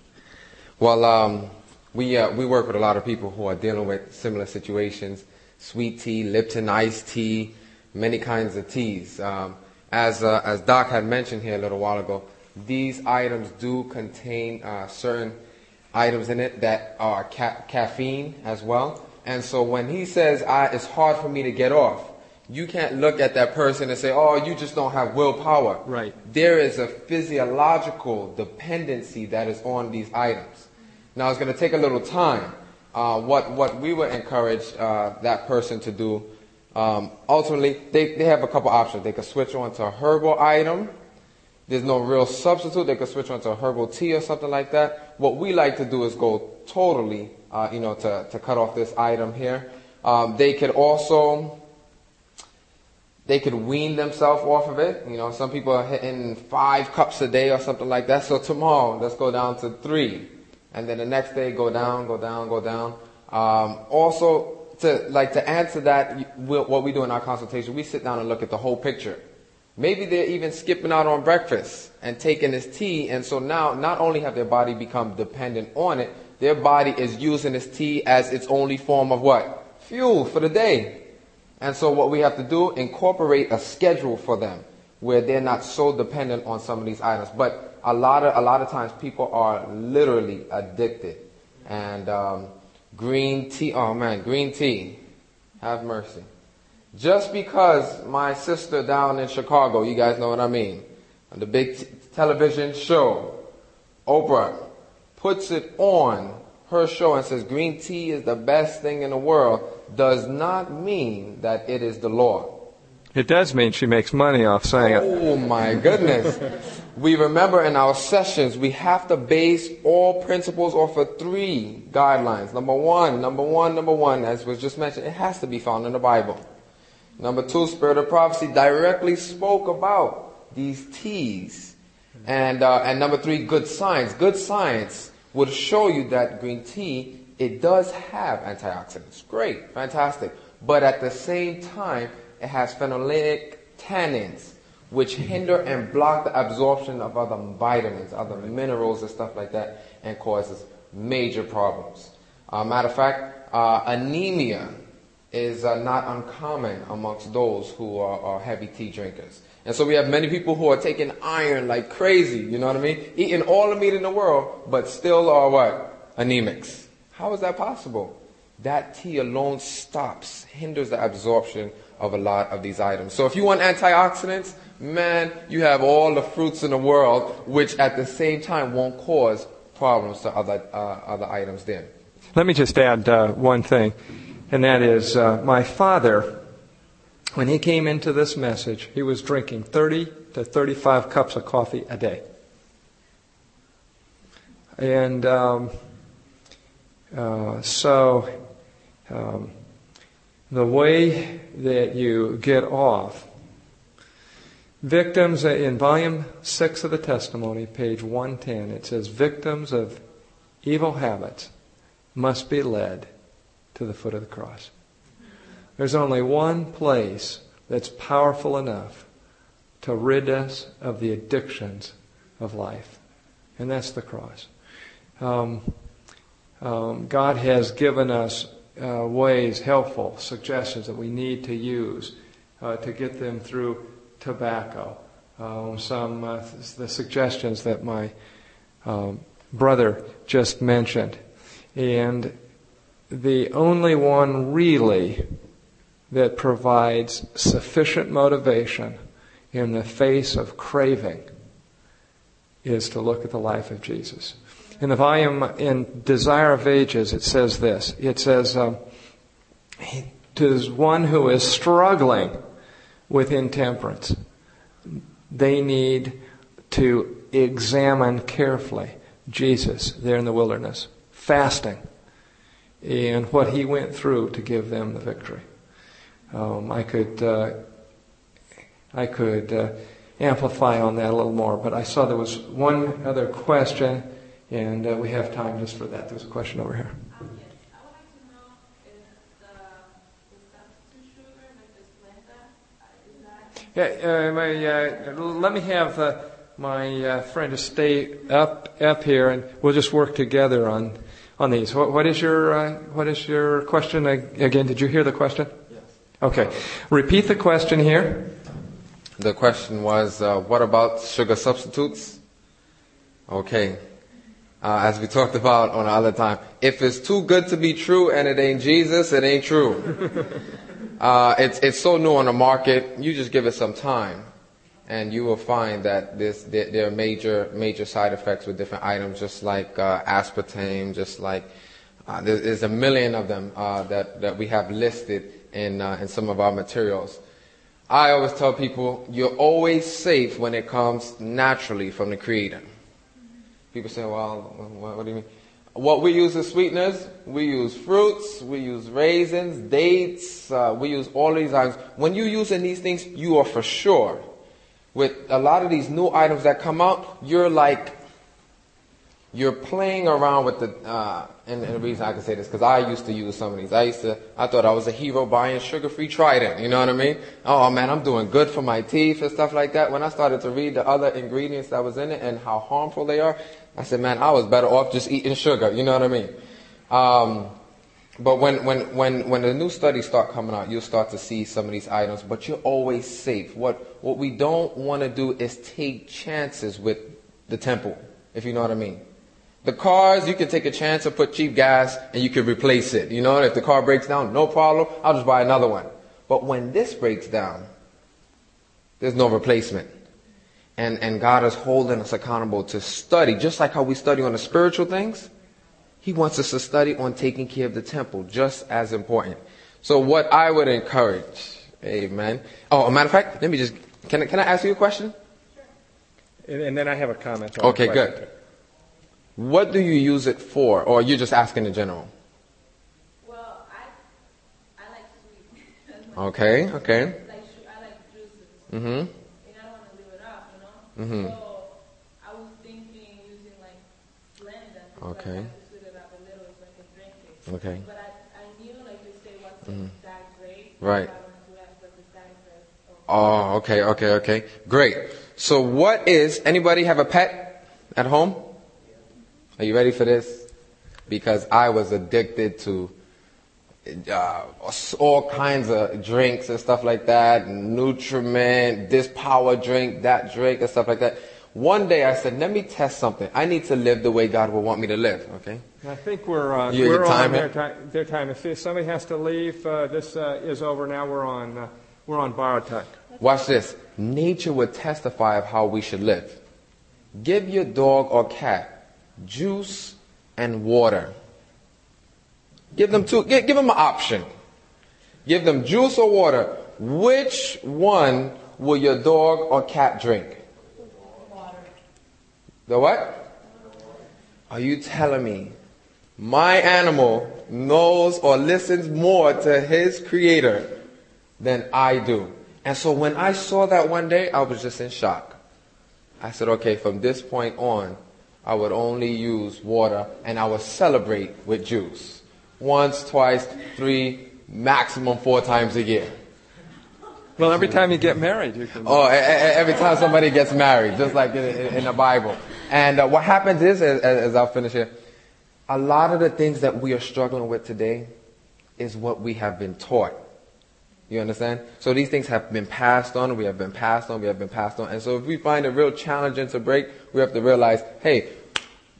Well, um, we uh, we work with a lot of people who are dealing with similar situations: sweet tea, Lipton iced tea, many kinds of teas. Um, as uh, as Doc had mentioned here a little while ago, these items do contain uh, certain items in it that are ca- caffeine as well. And so when he says, "I," "It's hard for me to get off," you can't look at that person and say, "Oh, you just don't have willpower." Right. There is a physiological dependency that is on these items. Now, it's going to take a little time. Uh, what what we would encourage uh, that person to do, um, ultimately, they, they have a couple options. They could switch on to a herbal item. There's no real substitute. They could switch on to a herbal tea or something like that. What we like to do is go totally, uh, you know, to, to cut off this item here. Um, they could also they could wean themselves off of it. You know, some people are hitting five cups a day or something like that. So tomorrow, let's go down to three and then the next day go down, go down, go down. Um, also, to like to answer that, what we do in our consultation, we sit down and look at the whole picture. Maybe they're even skipping out on breakfast and taking this tea, and so now not only have their body become dependent on it, their body is using this tea as its only form of what? Fuel for the day. And so what we have to do, incorporate a schedule for them where they're not so dependent on some of these items. But a lot of a lot of times people are literally addicted, and um, green tea. Oh man, green tea. Have mercy. Just because my sister down in Chicago, you guys know what I mean, on the big t- television show, Oprah, puts it on her show and says green tea is the best thing in the world, does not mean that it is the law. It does mean she makes money off saying it. Oh my goodness. we remember in our sessions, we have to base all principles off of three guidelines. Number one, number one, number one, as was just mentioned, it has to be found in the Bible. Number two, Spirit of Prophecy directly spoke about these teas. And, uh, and number three, good science. Good science would show you that green tea, it does have antioxidants. Great, fantastic. But at the same time, it has phenolic tannins, which hinder and block the absorption of other vitamins, other minerals, and stuff like that, and causes major problems. Uh, matter of fact, uh, anemia is uh, not uncommon amongst those who are, are, heavy tea drinkers. And so we have many people who are taking iron like crazy, you know what I mean? Eating all the meat in the world, but still are what? Anemics. How is that possible? That tea alone stops, hinders the absorption of a lot of these items. So if you want antioxidants, man, you have all the fruits in the world, which at the same time won't cause problems to other, uh, other items then. Let me just add uh, one thing, and that is uh, my father, when he came into this message, he was drinking 30 to 35 cups of coffee a day. And um, uh, so um, the way that you get off. Victims, in volume 6 of the testimony, page 110, it says, Victims of evil habits must be led to the foot of the cross. There's only one place that's powerful enough to rid us of the addictions of life, and that's the cross. Um, um, God has given us uh, ways, helpful suggestions that we need to use uh, to get them through tobacco. Um, some uh, the suggestions that my um, brother just mentioned, and the only one really that provides sufficient motivation in the face of craving is to look at the life of Jesus. In the volume in Desire of Ages, it says this. It says, um, to one who is struggling with intemperance, they need to examine carefully Jesus there in the wilderness, fasting, and what he went through to give them the victory. Um, I could, uh, I could uh, amplify on that a little more. But I saw there was one other question, and uh, we have time just for that. There's a question over here. Um, yes. I would like to know if the, the substitute sugar, like the Splenda, uh, Yeah, uh, my, uh, let me have uh, my uh, friend to stay up up here, and we'll just work together on on these. What, what is your uh, what is your question again? Did you hear the question? Okay, repeat the question here. The question was, uh, what about sugar substitutes? Okay. Uh, as we talked about on the other time, if it's too good to be true and it ain't Jesus, it ain't true. [laughs] uh, it's, it's so new on the market, you just give it some time. And you will find that this, there, there are major, major side effects with different items, just like uh, aspartame, just like uh, there's a million of them uh, that, that we have listed in, uh, in some of our materials. I always tell people you're always safe when it comes naturally from the Creator. People say, well, what, what do you mean? What we use as sweeteners, we use fruits, we use raisins, dates, uh, we use all these items. When you're using these things, you are for sure. With a lot of these new items that come out, you're like, you're playing around with the, uh, and, and the reason I can say this, because I used to use some of these. I used to, I thought I was a hero buying sugar-free Trident, you know what I mean? Oh man, I'm doing good for my teeth and stuff like that. When I started to read the other ingredients that was in it and how harmful they are, I said, man, I was better off just eating sugar, you know what I mean? Um, but when, when, when, when the new studies start coming out, you'll start to see some of these items, but you're always safe. What, what we don't want to do is take chances with the temple, if you know what I mean. The cars, you can take a chance to put cheap gas and you can replace it. You know, if the car breaks down, no problem, I'll just buy another one. But when this breaks down, there's no replacement. And, and God is holding us accountable to study, just like how we study on the spiritual things. He wants us to study on taking care of the temple, just as important. So what I would encourage, amen. Oh, a matter of fact, let me just, can I, can I ask you a question? And, and then I have a comment. on Okay, good. What do you use it for? Or you're just asking in general? well, I, I like sweet. [laughs] Okay, okay. like, I like juices. Mm-hmm. And I don't want to leave it off, you know? Mhm. So I was thinking using like Splenda. Okay. Like to sweeten it up a little so I can drink it. Okay. But I, I knew, like you say, what's the exact rate. Right. So I wanted to ask what the exact rate of Oh, okay, okay, okay. Great. So what is, anybody have a pet at home? Are you ready for this? Because I was addicted to uh, all kinds of drinks and stuff like that, Nutrament, this power drink, that drink and stuff like that. One day I said, let me test something. I need to live the way God will want me to live, okay? I think we're uh, You- we're on their time. Their time. If, if somebody has to leave, uh, this uh, is over now. We're on uh, we're on borrowed time. Watch this. Nature would testify of how we should live. Give your dog or cat juice and water. Give them two, give, give them an option. Give them juice or water. Which one will your dog or cat drink? Water. The what? Are you telling me my animal knows or listens more to his creator than I do? And so when I saw that one day, I was just in shock. I said, okay, from this point on, I would only use water and I would celebrate with juice. Once, twice, three, maximum four times a year. Well, every time you get married, you can. Oh, every time somebody gets married, just like in the Bible. And uh, what happens is, as, as I'll finish here, a lot of the things that we are struggling with today is what we have been taught. You understand? So these things have been passed on, we have been passed on, we have been passed on. And so if we find it real challenging to break, we have to realize, hey,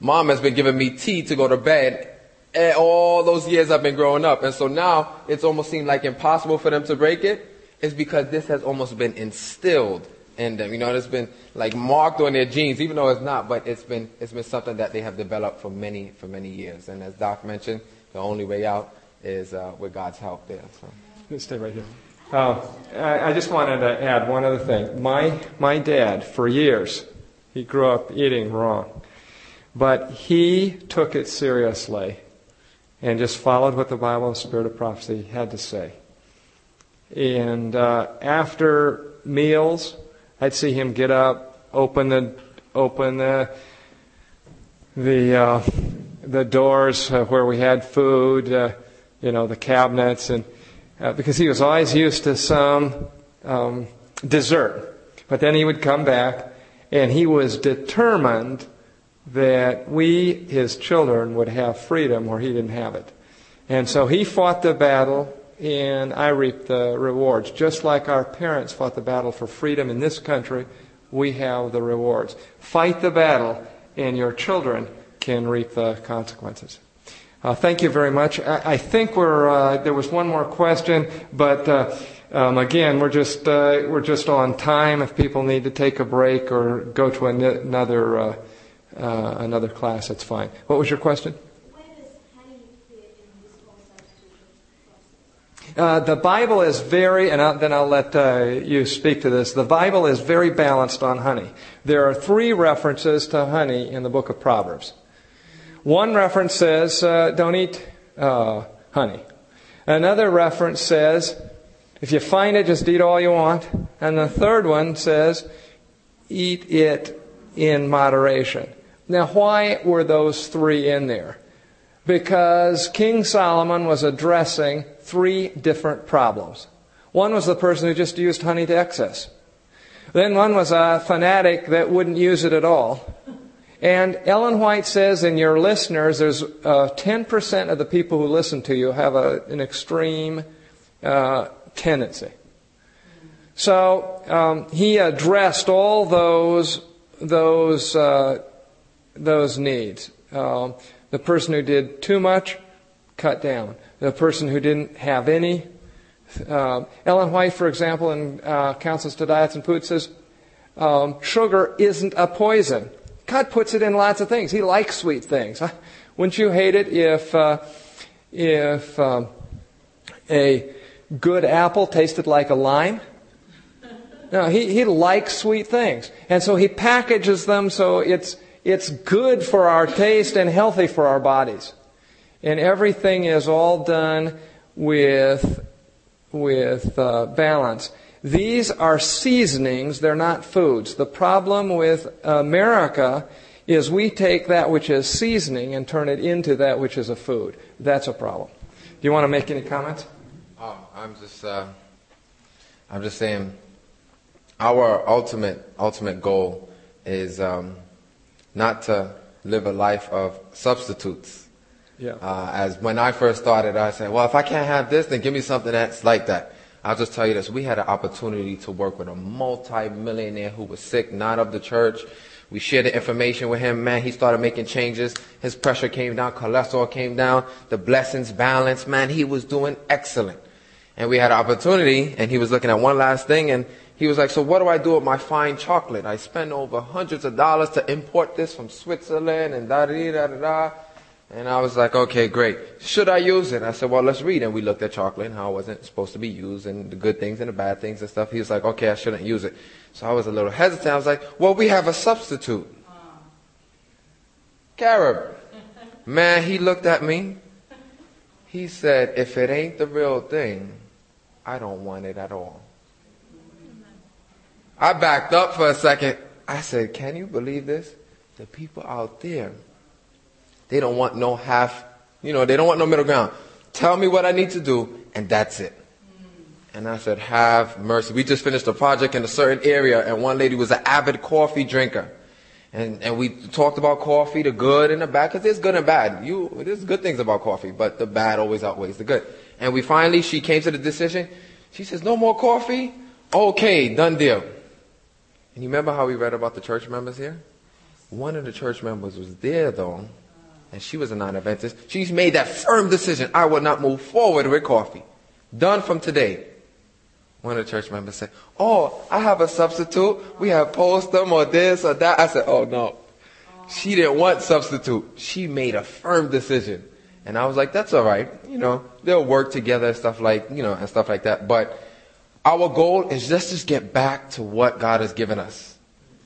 mom has been giving me tea to go to bed eh, all those years I've been growing up. And so now it's almost seemed like impossible for them to break it. It's because this has almost been instilled in them. You know, it's been like marked on their genes, even though it's not, but it's been, it's been something that they have developed for many, for many years. And as Doc mentioned, the only way out is uh, with God's help there. So. Let's stay right here. Uh, I, I just wanted to add one other thing. My my dad, for years, he grew up eating wrong, but he took it seriously, and just followed what the Bible and Spirit of Prophecy had to say. And uh, after meals, I'd see him get up, open the open the the uh, the doors uh, where we had food, uh, you know, the cabinets, and uh, because he was always used to some um, dessert. But then he would come back, and he was determined that we, his children, would have freedom where he didn't have it. And so he fought the battle, and I reaped the rewards. Just like our parents fought the battle for freedom in this country, we have the rewards. Fight the battle, and your children can reap the consequences. Uh, thank you very much. I, I think we're, uh, there was one more question, but uh, um, again, we're just, uh, we're just on time. If people need to take a break or go to an- another, uh, uh, another class, that's fine. What was your question? Where does honey fit in this whole substitution process? Uh, the Bible is very, and I'll, then I'll let uh, you speak to this. The Bible is very balanced on honey. There are three references to honey in the book of Proverbs. One reference says, uh, don't eat uh, honey. Another reference says, if you find it, just eat all you want. And the third one says, eat it in moderation. Now, why were those three in there? Because King Solomon was addressing three different problems. One was the person who just used honey to excess. Then one was a fanatic that wouldn't use it at all. And Ellen White says in your listeners, there's uh, 10% of the people who listen to you have a, an extreme uh, tendency. So um, he addressed all those those uh, those needs. Um, the person who did too much, cut down. The person who didn't have any. Uh, Ellen White, for example, in uh, Counsels to Diets and Food says um, sugar isn't a poison. God puts it in lots of things. He likes sweet things. [laughs] Wouldn't you hate it if uh, if um, a good apple tasted like a lime? No, he, he likes sweet things. And so he packages them so it's, it's good for our taste and healthy for our bodies. And everything is all done with, with uh, balance. These are seasonings, they're not foods. The problem with America is we take that which is seasoning and turn it into that which is a food. That's a problem. Do you want to make any comments? I'm just, uh, I'm just saying, our ultimate, ultimate goal is um, not to live a life of substitutes. Yeah. Uh, as when I first started, I said, well, if I can't have this, then give me something that's like that. I'll just tell you this. We had an opportunity to work with a multi-millionaire who was sick, not of the church. We shared the information with him. Man, he started making changes. His pressure came down. Cholesterol came down. The blessings balanced. Man, he was doing excellent. And we had an opportunity and he was looking at one last thing and he was like, so what do I do with my fine chocolate? I spend over hundreds of dollars to import this from Switzerland and da da da da da. And I was like, okay, great. Should I use it? I said, well, let's read. And we looked at chocolate and how it wasn't supposed to be used and the good things and the bad things and stuff. He was like, okay, I shouldn't use it. So I was a little hesitant. I was like, well, we have a substitute. Uh-huh. Carob. Man, he looked at me. He said, if it ain't the real thing, I don't want it at all. I backed up for a second. I said, can you believe this? The people out there, they don't want no half, you know, they don't want no middle ground. Tell me what I need to do, and that's it. And I said, have mercy. We just finished a project in a certain area, and one lady was an avid coffee drinker. And, and we talked about coffee, the good and the bad, because there's good and bad. You, there's good things about coffee, but the bad always outweighs the good. And we finally, she came to the decision. She says, no more coffee? Okay, done deal. And you remember how we read about the church members here? One of the church members was there though, and she was a non-Adventist. She's made that firm decision. I will not move forward with coffee. Done from today. One of the church members said, Oh, I have a substitute. We have Postum or this or that. I said, Oh no. She didn't want substitute. She made a firm decision. And I was like, that's all right. You know, they'll work together and stuff like, you know, and stuff like that. But our goal is just to get back to what God has given us.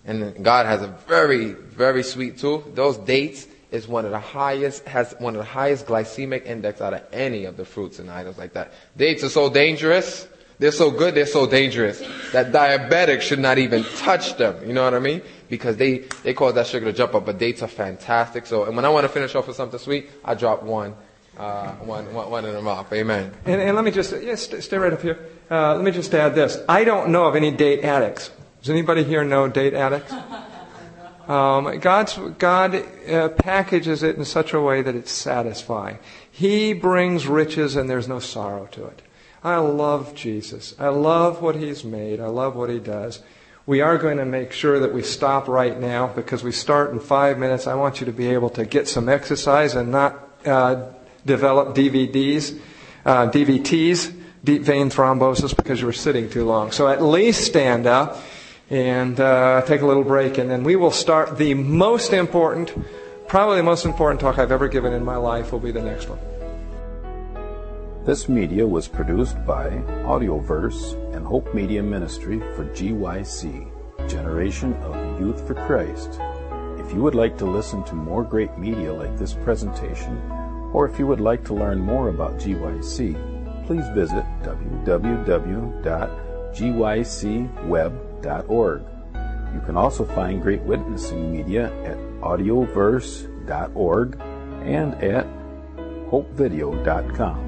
And God has a very, very sweet tool. Those dates is one of the highest, has one of the highest glycemic index out of any of the fruits and items like that. Dates are so dangerous. They're so good, they're so dangerous that diabetics should not even touch them. You know what I mean? Because they, they cause that sugar to jump up, but dates are fantastic. So, and when I want to finish off with something sweet, I drop one, uh, one, one, one in the mouth. Amen. And, and let me just, yeah, st- stay right up here. Uh, let me just add this. I don't know of any date addicts. Does anybody here know date addicts? [laughs] Um, God's, God uh, packages it in such a way that it's satisfying. He brings riches and there's no sorrow to it. I love Jesus. I love what He's made. I love what He does. We are going to make sure that we stop right now because we start in five minutes. I want you to be able to get some exercise and not uh, develop DVDs, uh, DVTs, deep vein thrombosis, because you were sitting too long. So at least stand up and uh, take a little break, and then we will start the most important, probably the most important talk I've ever given in my life will be the next one. This media was produced by Audioverse Hope Media Ministry for GYC, Generation of Youth for Christ. If you would like to listen to more great media like this presentation, or if you would like to learn more about GYC, please visit www.gycweb.org. You can also find great witnessing media at audioverse.org and at hopevideo.com.